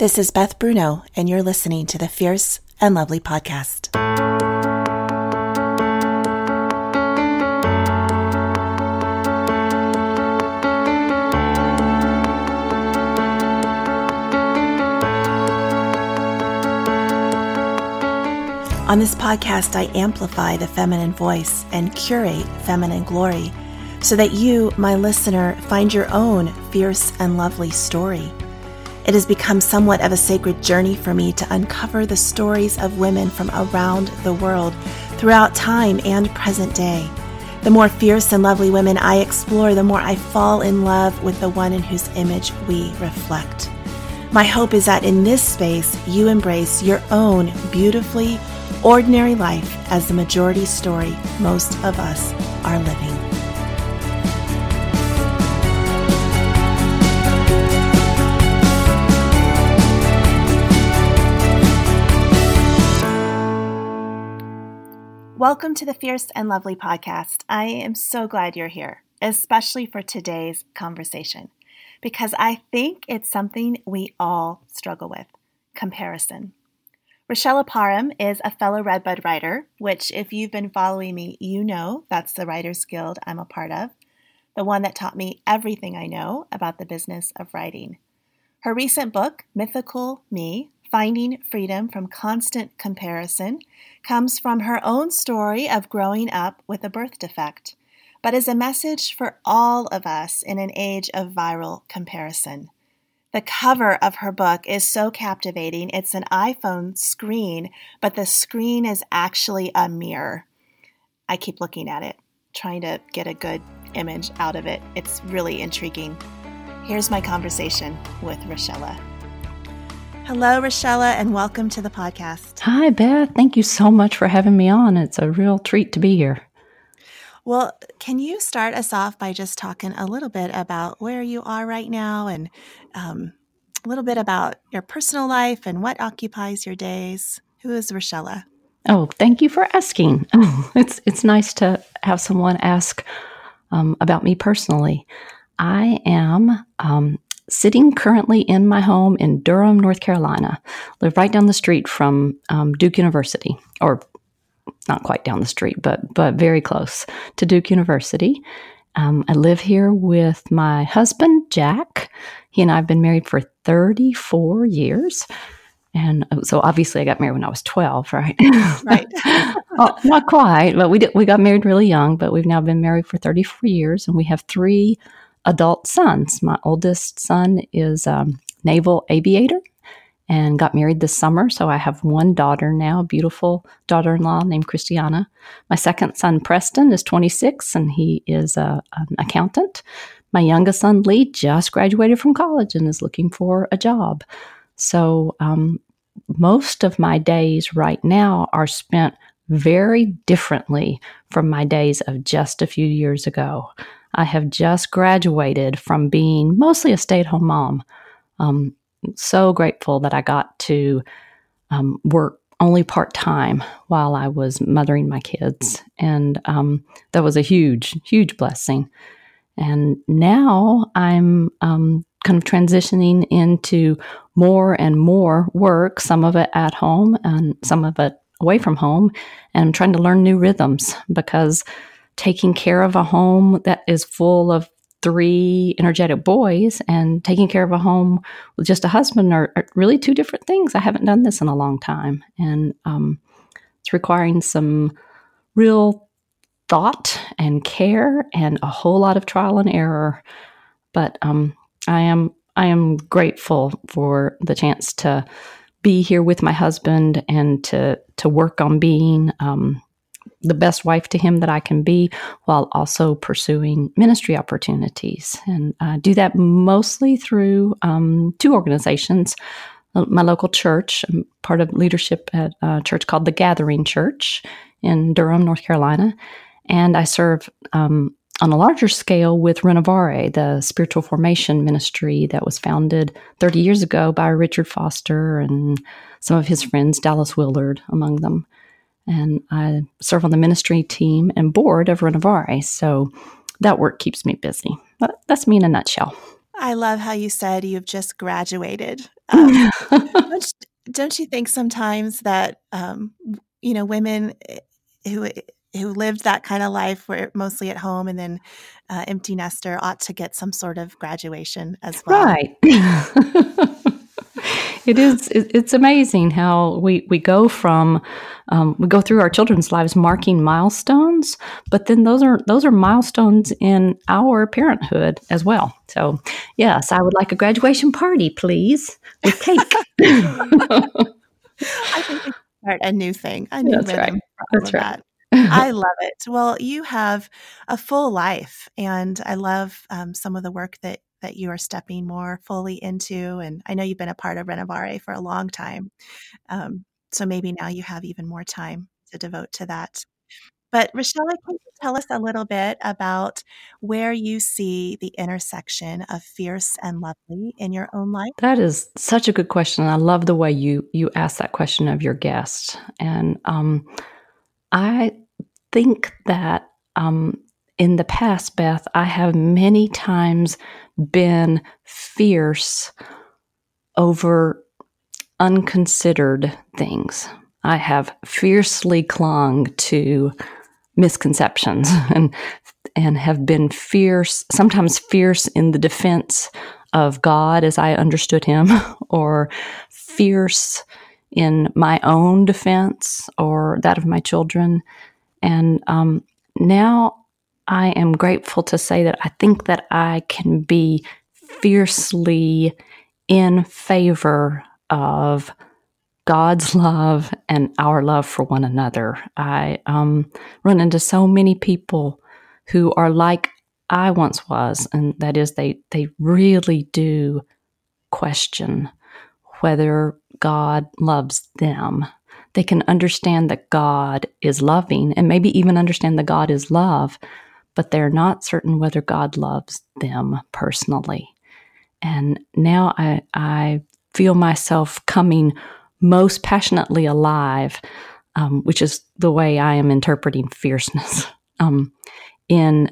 This is Beth Bruno, and you're listening to the Fierce and Lovely podcast. On this podcast, I amplify the feminine voice and curate feminine glory so that you, my listener, find your own fierce and lovely story. It has become somewhat of a sacred journey for me to uncover the stories of women from around the world throughout time and present day. The more fierce and lovely women I explore, the more I fall in love with the one in whose image we reflect. My hope is that in this space, you embrace your own beautifully ordinary life as the majority story most of us are living. Welcome to the Fierce and Lovely podcast. I am so glad you're here, especially for today's conversation, because I think it's something we all struggle with comparison. Rochelle Parham is a fellow Redbud writer, which, if you've been following me, you know that's the Writers Guild I'm a part of, the one that taught me everything I know about the business of writing. Her recent book, Mythical Me Finding Freedom from Constant Comparison, comes from her own story of growing up with a birth defect, but is a message for all of us in an age of viral comparison. The cover of her book is so captivating. It's an iPhone screen, but the screen is actually a mirror. I keep looking at it, trying to get a good image out of it. It's really intriguing. Here's my conversation with Richella. Hello, Richella, and welcome to the podcast. Hi, Beth. Thank you so much for having me on. It's a real treat to be here. Well, can you start us off by just talking a little bit about where you are right now and um, a little bit about your personal life and what occupies your days? Who is Richella? Oh, thank you for asking. Oh, it's it's nice to have someone ask um, about me personally. I am um, sitting currently in my home in Durham, North Carolina. Live right down the street from um, Duke University, or not quite down the street, but but very close to Duke University. Um, I live here with my husband Jack. He and I have been married for 34 years. And uh, so obviously I got married when I was 12, right? Right. well, not quite, but we did, we got married really young, but we've now been married for 34 years and we have three adult sons. My oldest son is a naval aviator and got married this summer. So I have one daughter now, beautiful daughter in law named Christiana. My second son, Preston, is 26 and he is a, an accountant. My youngest son, Lee, just graduated from college and is looking for a job. So um, most of my days right now are spent very differently from my days of just a few years ago. I have just graduated from being mostly a stay at home mom. Um, so grateful that I got to um, work only part time while I was mothering my kids. And um, that was a huge, huge blessing. And now I'm um, kind of transitioning into more and more work, some of it at home and some of it away from home. And I'm trying to learn new rhythms because taking care of a home that is full of three energetic boys and taking care of a home with just a husband are, are really two different things. I haven't done this in a long time, and um, it's requiring some real thought and care and a whole lot of trial and error. But um, I am I am grateful for the chance to be here with my husband and to to work on being um, the best wife to him that I can be while also pursuing ministry opportunities. And I do that mostly through um, two organizations. Uh, my local church, I'm part of leadership at a church called the Gathering Church in Durham, North Carolina. And I serve um, on a larger scale with Renovare, the spiritual formation ministry that was founded 30 years ago by Richard Foster and some of his friends, Dallas Willard among them and I serve on the ministry team and board of Renovare. So that work keeps me busy. But that's me in a nutshell. I love how you said you've just graduated. Um, don't, don't, you think sometimes that um, you know women eh, who who lived that kind of life were mostly at home and then uh, empty nester ought to get some sort of graduation as well right it is it's amazing how we we go from um, we go through our children's lives marking milestones but then those are those are milestones in our parenthood as well so yes i would like a graduation party please with cake i think we start a new thing a new that's right that's right that. I love it. Well, you have a full life, and I love um, some of the work that that you are stepping more fully into. And I know you've been a part of Renovare for a long time, um, so maybe now you have even more time to devote to that. But Rochelle, can you tell us a little bit about where you see the intersection of fierce and lovely in your own life? That is such a good question. I love the way you you ask that question of your guest, and um, I think that um, in the past, Beth, I have many times been fierce over unconsidered things. I have fiercely clung to misconceptions and and have been fierce, sometimes fierce in the defense of God as I understood him, or fierce in my own defense or that of my children. And um, now I am grateful to say that I think that I can be fiercely in favor of God's love and our love for one another. I um, run into so many people who are like I once was, and that is, they they really do question whether God loves them they can understand that God is loving and maybe even understand that God is love, but they're not certain whether God loves them personally. And now I, I feel myself coming most passionately alive, um, which is the way I am interpreting fierceness, um, in,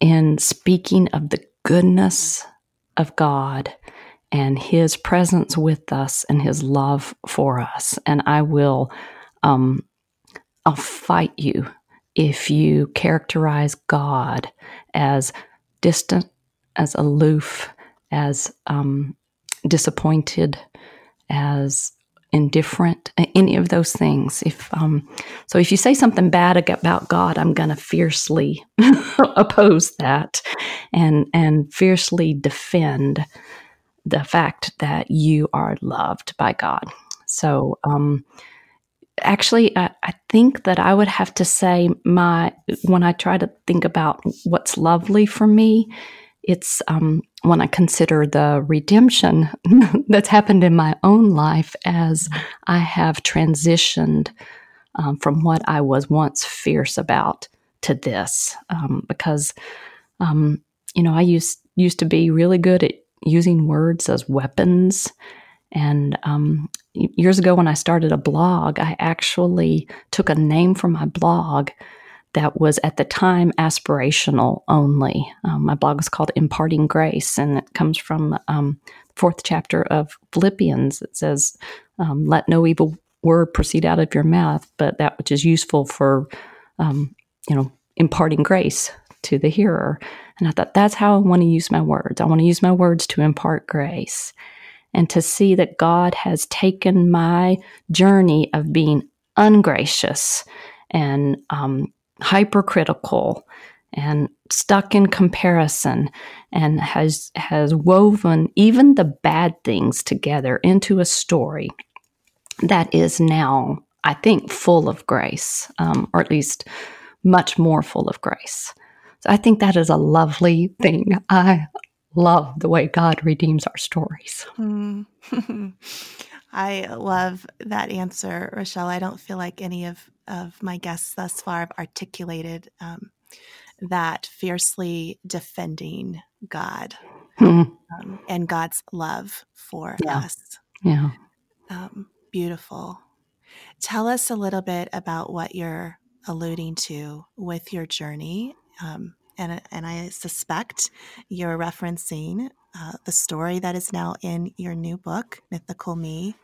in speaking of the goodness of God and his presence with us and his love for us. And I will, um, I'll fight you if you characterize God as distant, as aloof, as um, disappointed, as indifferent, any of those things. If um, so, if you say something bad about God, I'm going to fiercely oppose that, and and fiercely defend the fact that you are loved by God. So, um, actually, I, I, think that I would have to say my when I try to think about what's lovely for me, it's um, when I consider the redemption that's happened in my own life as I have transitioned um, from what I was once fierce about to this, um, because um, you know I used used to be really good at using words as weapons. And um, years ago, when I started a blog, I actually took a name from my blog that was at the time aspirational only. Um, my blog is called Imparting Grace, and it comes from um, fourth chapter of Philippians. It says, um, "Let no evil word proceed out of your mouth, but that which is useful for, um, you know, imparting grace to the hearer." And I thought, that's how I want to use my words. I want to use my words to impart grace and to see that God has taken my journey of being ungracious and um, hypercritical and stuck in comparison and has has woven even the bad things together into a story that is now i think full of grace um, or at least much more full of grace so I think that is a lovely thing. I love the way God redeems our stories. Mm. I love that answer, Rochelle. I don't feel like any of, of my guests thus far have articulated um, that fiercely defending God mm. um, and God's love for yeah. us. Yeah. Um, beautiful. Tell us a little bit about what you're alluding to with your journey um, and and I suspect you're referencing uh, the story that is now in your new book, Mythical Me.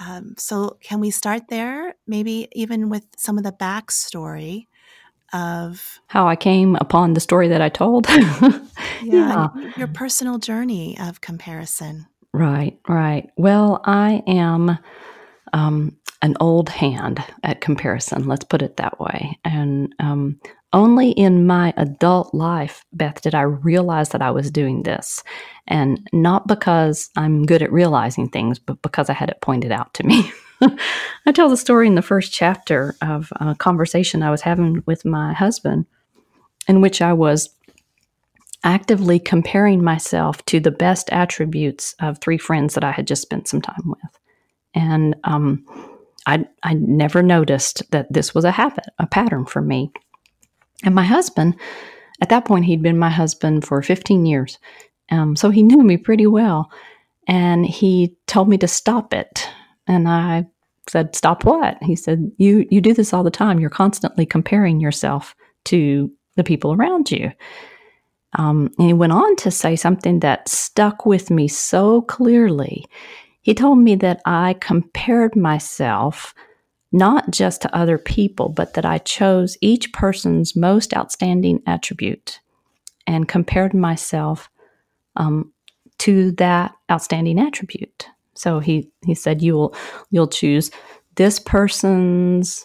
Um, so, can we start there? Maybe even with some of the backstory of how I came upon the story that I told. yeah, yeah. your personal journey of comparison. Right, right. Well, I am um, an old hand at comparison, let's put it that way. And um, only in my adult life, Beth, did I realize that I was doing this. And not because I'm good at realizing things, but because I had it pointed out to me. I tell the story in the first chapter of a conversation I was having with my husband, in which I was actively comparing myself to the best attributes of three friends that I had just spent some time with. And um, I, I never noticed that this was a habit, a pattern for me. And my husband, at that point, he'd been my husband for 15 years. Um, so he knew me pretty well. And he told me to stop it. And I said, Stop what? He said, You you do this all the time. You're constantly comparing yourself to the people around you. Um, and he went on to say something that stuck with me so clearly. He told me that I compared myself not just to other people, but that I chose each person's most outstanding attribute and compared myself um, to that outstanding attribute. So he he said you'll you'll choose this person's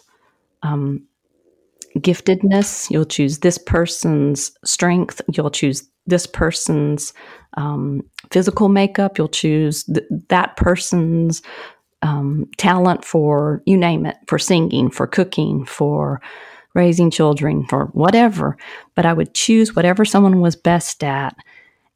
um, giftedness, you'll choose this person's strength, you'll choose this person's um, physical makeup, you'll choose th- that person's um, talent for you name it, for singing, for cooking, for raising children, for whatever. But I would choose whatever someone was best at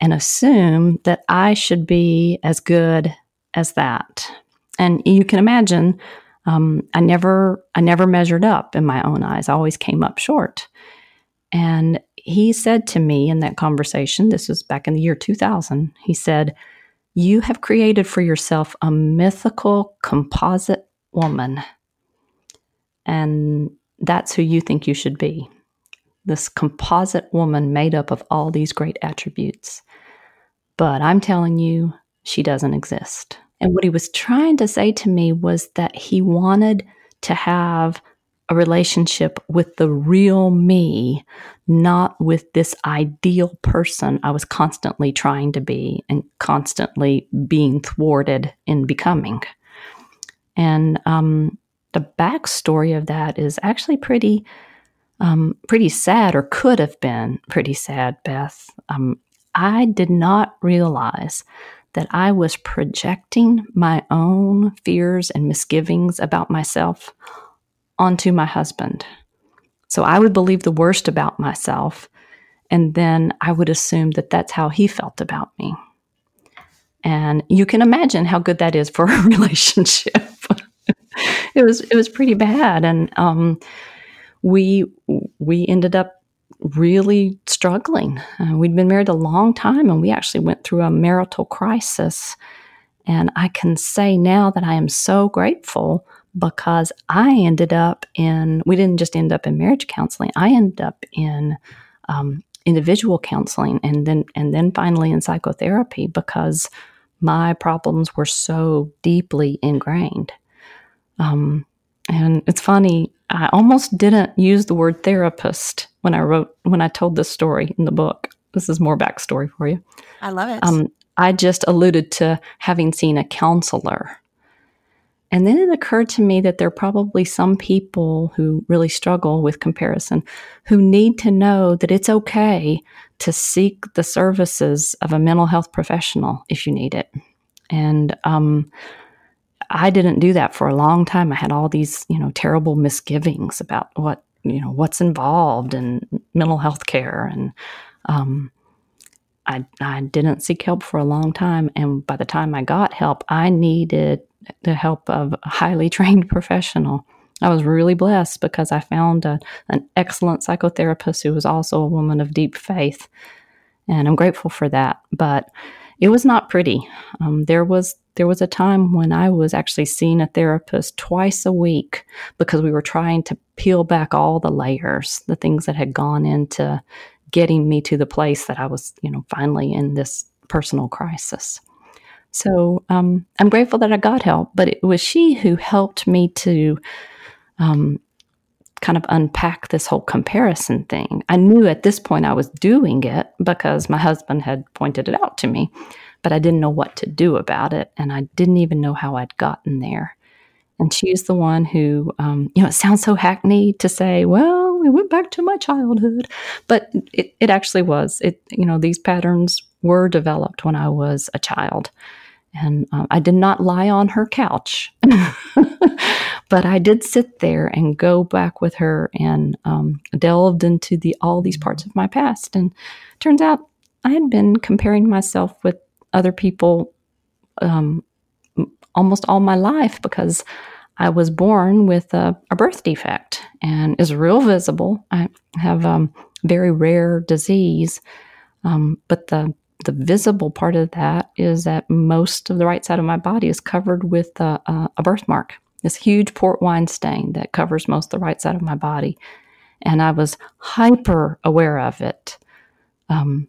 and assume that I should be as good as that. And you can imagine, um, I never, I never measured up in my own eyes. I always came up short. And he said to me in that conversation, this was back in the year 2000, he said, you have created for yourself a mythical composite woman. And that's who you think you should be. This composite woman made up of all these great attributes. But I'm telling you, she doesn't exist. And what he was trying to say to me was that he wanted to have a relationship with the real me, not with this ideal person I was constantly trying to be and constantly being thwarted in becoming. And um, the backstory of that is actually pretty, um, pretty sad, or could have been pretty sad, Beth. Um, I did not realize that I was projecting my own fears and misgivings about myself onto my husband. So I would believe the worst about myself, and then I would assume that that's how he felt about me. And you can imagine how good that is for a relationship. it was it was pretty bad, and um, we we ended up really struggling. Uh, we'd been married a long time, and we actually went through a marital crisis. And I can say now that I am so grateful because I ended up in, we didn't just end up in marriage counseling, I ended up in um, individual counseling and then, and then finally in psychotherapy because my problems were so deeply ingrained. Um, and it's funny, I almost didn't use the word therapist when I wrote, when I told this story in the book. This is more backstory for you. I love it. Um, I just alluded to having seen a counselor and then it occurred to me that there are probably some people who really struggle with comparison who need to know that it's okay to seek the services of a mental health professional if you need it. And um, I didn't do that for a long time. I had all these, you know, terrible misgivings about what, you know, what's involved in mental health care. And um, I, I didn't seek help for a long time. And by the time I got help, I needed the help of a highly trained professional. I was really blessed because I found a, an excellent psychotherapist who was also a woman of deep faith. And I'm grateful for that. But it was not pretty. Um, there was there was a time when I was actually seeing a therapist twice a week because we were trying to peel back all the layers, the things that had gone into getting me to the place that I was, you know, finally in this personal crisis. So um, I'm grateful that I got help, but it was she who helped me to um, kind of unpack this whole comparison thing. I knew at this point I was doing it because my husband had pointed it out to me, but I didn't know what to do about it. And I didn't even know how I'd gotten there. And she's the one who, um, you know, it sounds so hackneyed to say, well, we went back to my childhood, but it, it actually was. It, you know, these patterns were developed when I was a child. And um, I did not lie on her couch, but I did sit there and go back with her and um, delved into the all these parts of my past. And turns out I had been comparing myself with other people um, almost all my life because I was born with a, a birth defect and is real visible. I have a um, very rare disease, um, but the the visible part of that is that most of the right side of my body is covered with a, a, birthmark, this huge port wine stain that covers most of the right side of my body. And I was hyper aware of it. Um,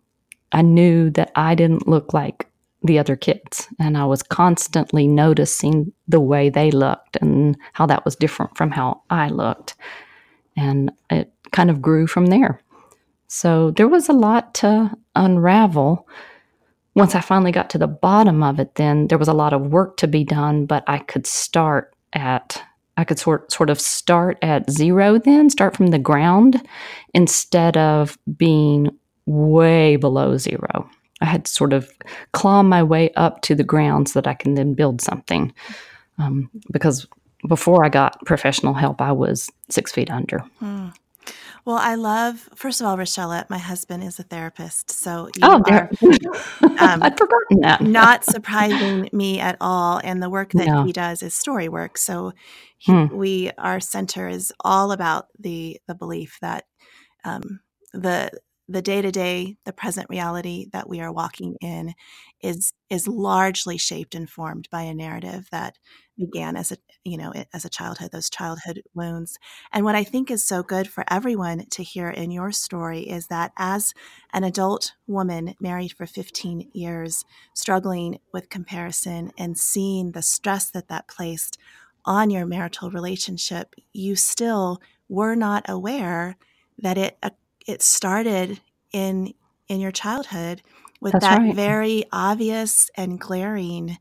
I knew that I didn't look like the other kids, and I was constantly noticing the way they looked and how that was different from how I looked. And it kind of grew from there. So there was a lot to unravel. Once I finally got to the bottom of it, then there was a lot of work to be done, but I could start at I could sort sort of start at zero then, start from the ground instead of being way below zero. I had to sort of claw my way up to the ground so that I can then build something. Um, because before I got professional help, I was six feet under. Hmm. Well, I love, first of all, Rochelle, my husband is a therapist. So you oh, are, um, I'd forgotten that. not surprising me at all. And the work that no. he does is story work. So he, hmm. we, our center is all about the, the belief that um, the, the day to day, the present reality that we are walking in is is largely shaped and formed by a narrative that began as a you know as a childhood those childhood wounds. And what i think is so good for everyone to hear in your story is that as an adult woman married for 15 years struggling with comparison and seeing the stress that that placed on your marital relationship you still were not aware that it it started in in your childhood with That's that right. very obvious and glaring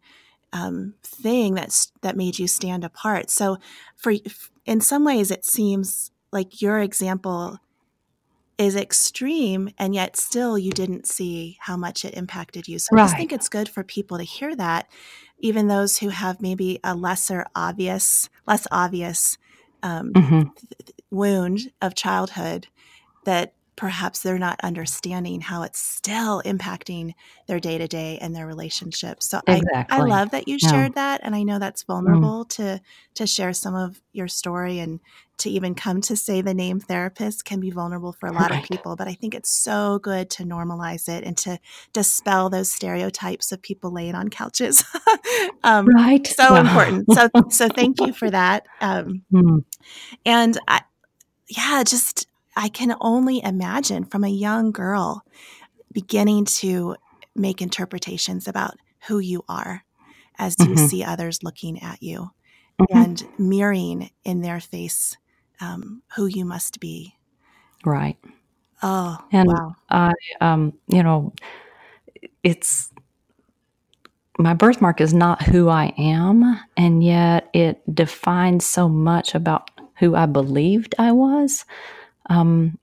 um, thing that's that made you stand apart. So, for in some ways, it seems like your example is extreme, and yet still you didn't see how much it impacted you. So, right. I just think it's good for people to hear that, even those who have maybe a lesser obvious, less obvious um, mm-hmm. wound of childhood that perhaps they're not understanding how it's still impacting their day to day and their relationships. So exactly. I, I love that you yeah. shared that. And I know that's mm. vulnerable mm. to, to share some of your story and to even come to say the name therapist can be vulnerable for a lot right. of people. But I think it's so good to normalize it and to dispel those stereotypes of people laying on couches. um, right. So important. So, so thank you for that. Um, mm. And I, yeah, just I can only imagine from a young girl beginning to make interpretations about who you are as mm-hmm. you see others looking at you mm-hmm. and mirroring in their face um, who you must be. Right. Oh, and wow. I, um, you know, it's my birthmark is not who I am, and yet it defines so much about who I believed I was. Um,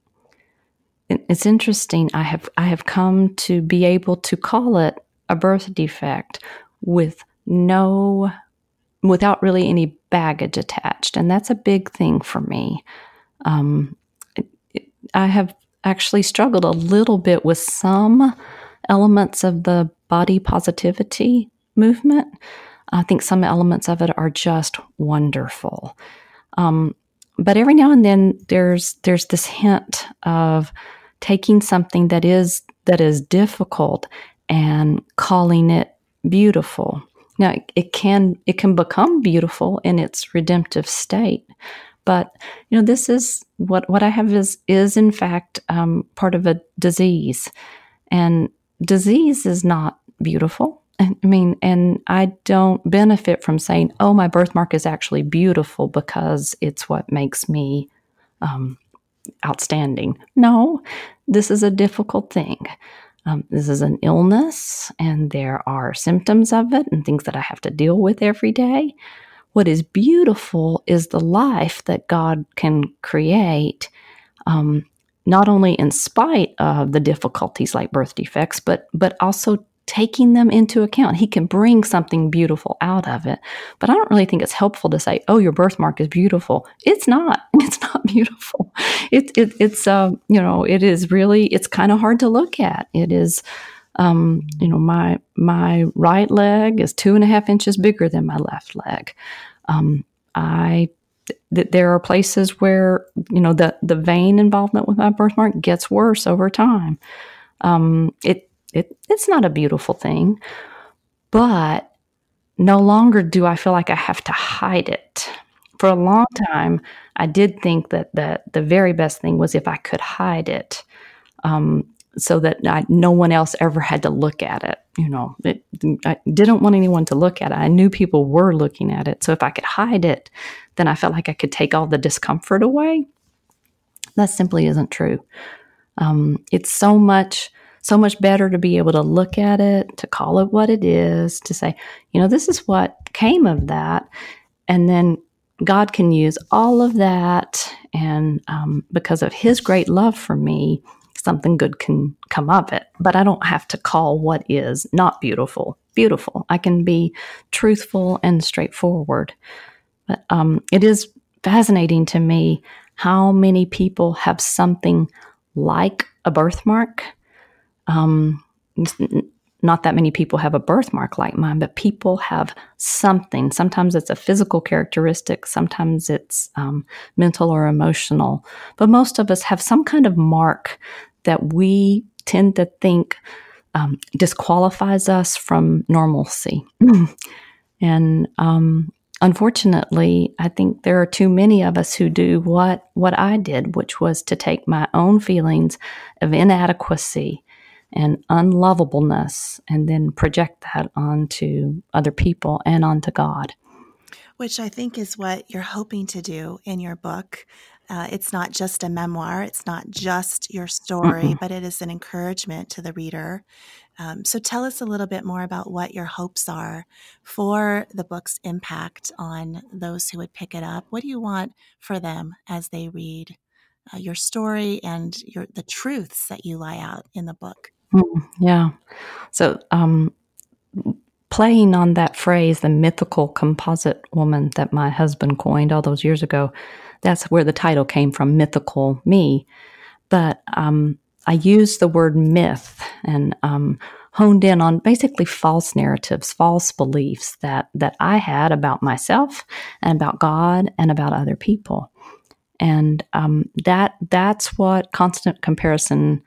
it's interesting. I have I have come to be able to call it a birth defect with no without really any baggage attached, and that's a big thing for me. Um, I have actually struggled a little bit with some elements of the body positivity movement. I think some elements of it are just wonderful. Um, but every now and then there's there's this hint of taking something that is that is difficult and calling it beautiful. Now it can it can become beautiful in its redemptive state, but you know this is what what I have is is in fact um, part of a disease, and disease is not beautiful. I mean, and I don't benefit from saying, oh, my birthmark is actually beautiful because it's what makes me um, outstanding. No, this is a difficult thing. Um, this is an illness, and there are symptoms of it and things that I have to deal with every day. What is beautiful is the life that God can create, um, not only in spite of the difficulties like birth defects, but but also taking them into account. He can bring something beautiful out of it. But I don't really think it's helpful to say, "Oh, your birthmark is beautiful." It's not. It's not beautiful. It, it it's uh, you know, it is really it's kind of hard to look at. It is um, you know, my my right leg is two and a half inches bigger than my left leg. Um, I th- there are places where you know the the vein involvement with my birthmark gets worse over time. Um, it it, it's not a beautiful thing, but no longer do I feel like I have to hide it. For a long time, I did think that the, the very best thing was if I could hide it um, so that I, no one else ever had to look at it. You know, it, I didn't want anyone to look at it. I knew people were looking at it. So if I could hide it, then I felt like I could take all the discomfort away. That simply isn't true. Um, it's so much so much better to be able to look at it, to call it what it is, to say, you know, this is what came of that. And then God can use all of that. And um, because of his great love for me, something good can come of it. But I don't have to call what is not beautiful beautiful. I can be truthful and straightforward. But um, it is fascinating to me how many people have something like a birthmark um, not that many people have a birthmark like mine, but people have something. Sometimes it's a physical characteristic, sometimes it's um, mental or emotional. But most of us have some kind of mark that we tend to think um, disqualifies us from normalcy. and um, unfortunately, I think there are too many of us who do what what I did, which was to take my own feelings of inadequacy and unlovableness and then project that onto other people and onto God. Which I think is what you're hoping to do in your book. Uh, it's not just a memoir, it's not just your story, Mm-mm. but it is an encouragement to the reader. Um, so tell us a little bit more about what your hopes are for the book's impact on those who would pick it up. What do you want for them as they read uh, your story and your, the truths that you lie out in the book? Mm, yeah. So, um, playing on that phrase, the mythical composite woman that my husband coined all those years ago, that's where the title came from, Mythical Me. But um, I used the word myth and um, honed in on basically false narratives, false beliefs that that I had about myself and about God and about other people, and um, that that's what constant comparison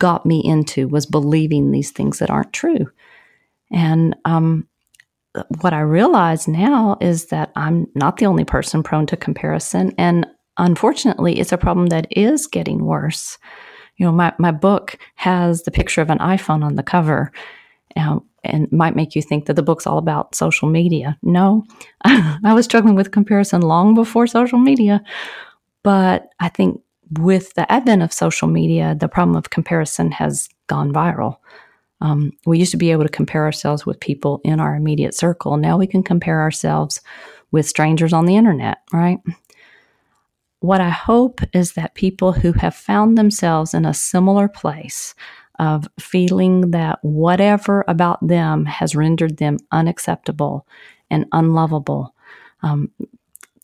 got me into was believing these things that aren't true. And um, what I realize now is that I'm not the only person prone to comparison. And unfortunately, it's a problem that is getting worse. You know, my, my book has the picture of an iPhone on the cover. Uh, and might make you think that the book's all about social media. No, I was struggling with comparison long before social media. But I think with the advent of social media, the problem of comparison has gone viral. Um, we used to be able to compare ourselves with people in our immediate circle. Now we can compare ourselves with strangers on the internet, right? What I hope is that people who have found themselves in a similar place of feeling that whatever about them has rendered them unacceptable and unlovable, um,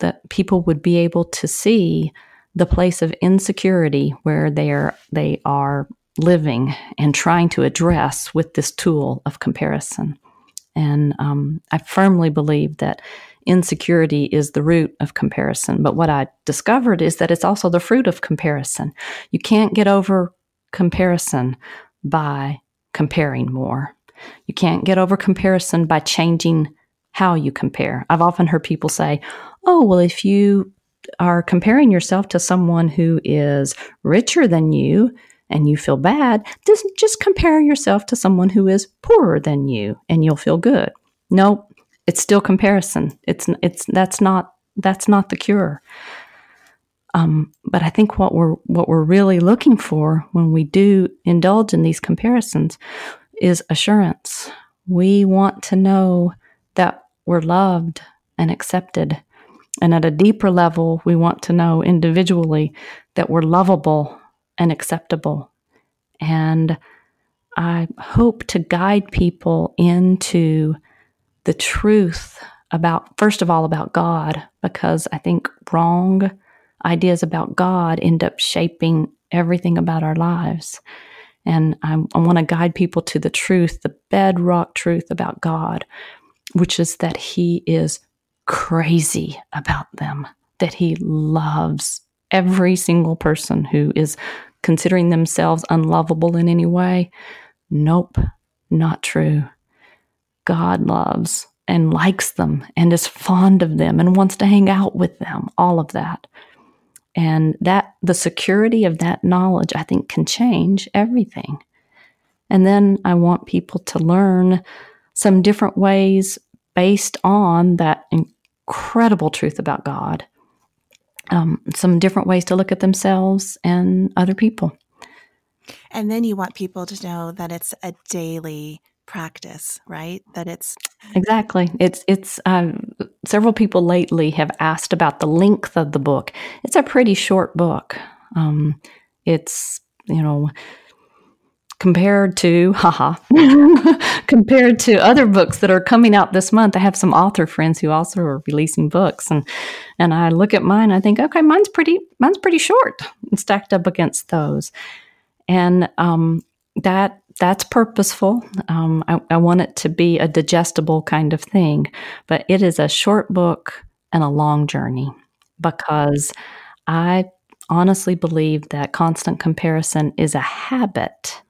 that people would be able to see the place of insecurity where they are they are living and trying to address with this tool of comparison. And um, I firmly believe that insecurity is the root of comparison. But what I discovered is that it's also the fruit of comparison. You can't get over comparison by comparing more. You can't get over comparison by changing how you compare. I've often heard people say, oh, well, if you are comparing yourself to someone who is richer than you, and you feel bad, just, just compare yourself to someone who is poorer than you and you'll feel good. Nope, it's still comparison. It's it's that's not that's not the cure. Um, but I think what we're what we're really looking for when we do indulge in these comparisons is assurance. We want to know that we're loved and accepted. And at a deeper level, we want to know individually that we're lovable and acceptable. And I hope to guide people into the truth about, first of all, about God, because I think wrong ideas about God end up shaping everything about our lives. And I, I want to guide people to the truth, the bedrock truth about God, which is that He is crazy about them, that He loves every single person who is considering themselves unlovable in any way. Nope, not true. God loves and likes them and is fond of them and wants to hang out with them, all of that. And that the security of that knowledge, I think, can change everything. And then I want people to learn some different ways based on that incredible truth about God, um, some different ways to look at themselves and other people. And then you want people to know that it's a daily practice, right? That it's exactly. It's it's. Um, several people lately have asked about the length of the book. It's a pretty short book. Um, it's you know compared to haha compared to other books that are coming out this month i have some author friends who also are releasing books and and i look at mine i think okay mine's pretty mine's pretty short stacked up against those and um, that that's purposeful. Um, I, I, want it to be a digestible kind of thing, but it is a short book and a long journey because I honestly believe that constant comparison is a habit,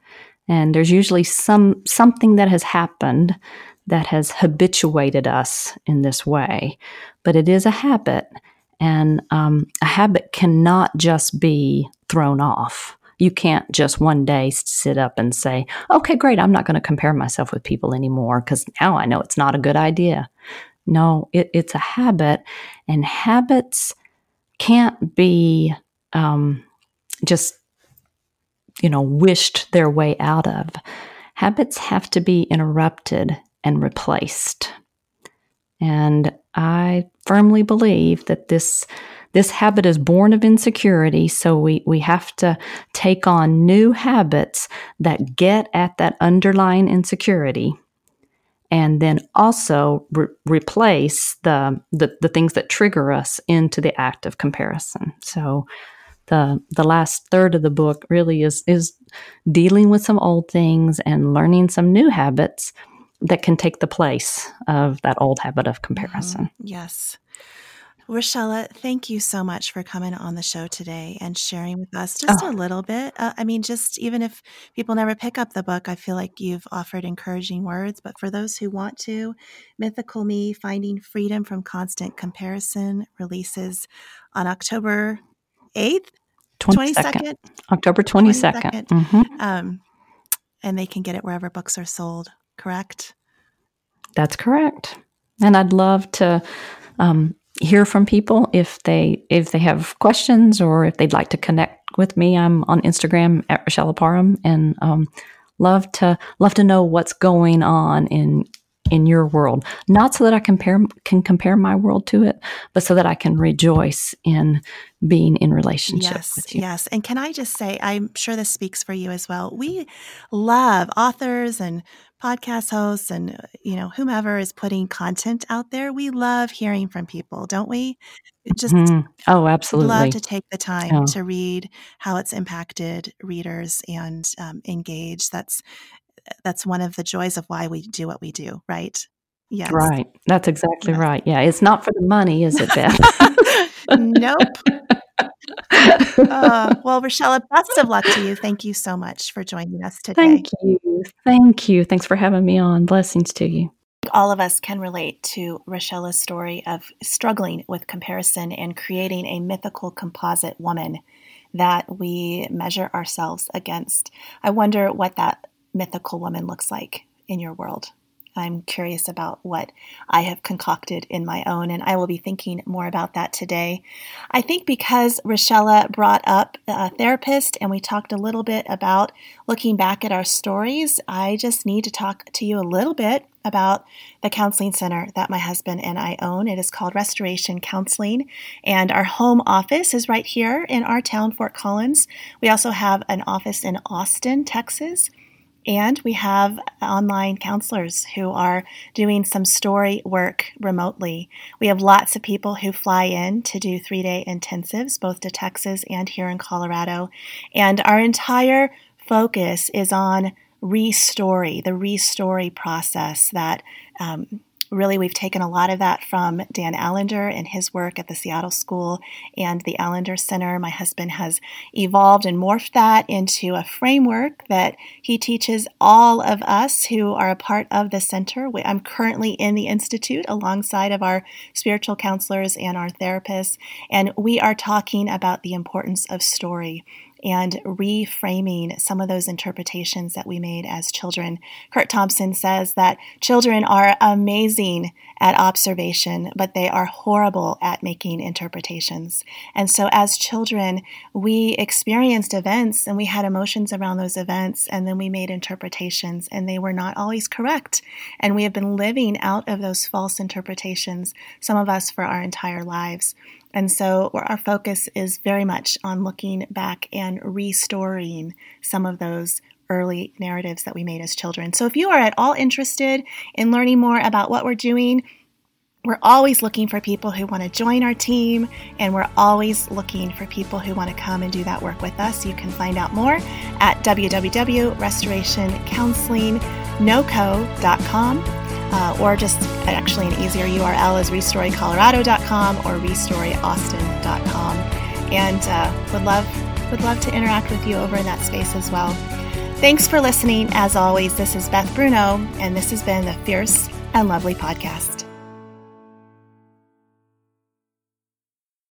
and there's usually some something that has happened that has habituated us in this way, but it is a habit, and um, a habit cannot just be thrown off. You can't just one day sit up and say, okay, great, I'm not going to compare myself with people anymore because now I know it's not a good idea. No, it, it's a habit, and habits can't be um, just, you know, wished their way out of. Habits have to be interrupted and replaced. And I firmly believe that this this habit is born of insecurity, so we, we have to take on new habits that get at that underlying insecurity and then also re- replace the, the, the things that trigger us into the act of comparison. So the the last third of the book really is is dealing with some old things and learning some new habits that can take the place of that old habit of comparison. Mm, yes. Richella, thank you so much for coming on the show today and sharing with us just oh. a little bit. Uh, I mean, just even if people never pick up the book, I feel like you've offered encouraging words. But for those who want to, Mythical Me Finding Freedom from Constant Comparison releases on October 8th, 22nd. 22nd? October 22nd. 22nd. Mm-hmm. Um, and they can get it wherever books are sold, correct? That's correct. And I'd love to um, hear from people if they if they have questions or if they'd like to connect with me. I'm on Instagram at Richella Parham and um, love to love to know what's going on in in your world. Not so that I compare can compare my world to it, but so that I can rejoice in being in relationship yes, with you. Yes. And can I just say, I'm sure this speaks for you as well. We love authors and podcast hosts and you know whomever is putting content out there we love hearing from people don't we just mm oh absolutely love to take the time yeah. to read how it's impacted readers and um, engage that's that's one of the joys of why we do what we do right yes right that's exactly right yeah it's not for the money is it beth nope uh, well, Richella, best of luck to you. Thank you so much for joining us today. Thank you. Thank you. Thanks for having me on. Blessings to you. All of us can relate to Richella's story of struggling with comparison and creating a mythical composite woman that we measure ourselves against. I wonder what that mythical woman looks like in your world. I'm curious about what I have concocted in my own, and I will be thinking more about that today. I think because Richella brought up a therapist and we talked a little bit about looking back at our stories, I just need to talk to you a little bit about the counseling center that my husband and I own. It is called Restoration Counseling, and our home office is right here in our town, Fort Collins. We also have an office in Austin, Texas. And we have online counselors who are doing some story work remotely. We have lots of people who fly in to do three day intensives, both to Texas and here in Colorado. And our entire focus is on restory, the restory process that um, really we've taken a lot of that from Dan Allender and his work at the Seattle School and the Allender Center. My husband has evolved and morphed that into a framework that he teaches all of us who are a part of the center. I'm currently in the institute alongside of our spiritual counselors and our therapists, and we are talking about the importance of story and reframing some of those interpretations that we made as children. Curt Thompson says that children are amazing at observation, but they are horrible at making interpretations. And so, as children, we experienced events and we had emotions around those events, and then we made interpretations, and they were not always correct. And we have been living out of those false interpretations, some of us for our entire lives. And so our focus is very much on looking back and restoring some of those early narratives that we made as children. So if you are at all interested in learning more about what we're doing, we're always looking for people who want to join our team, and we're always looking for people who want to come and do that work with us. You can find out more at www.restorationcounselingnoco.com uh, or just actually an easier URL is restorycolorado.com or restoryaustin.com. And uh, would love would love to interact with you over in that space as well. Thanks for listening. As always, this is Beth Bruno, and this has been the Fierce and Lovely podcast.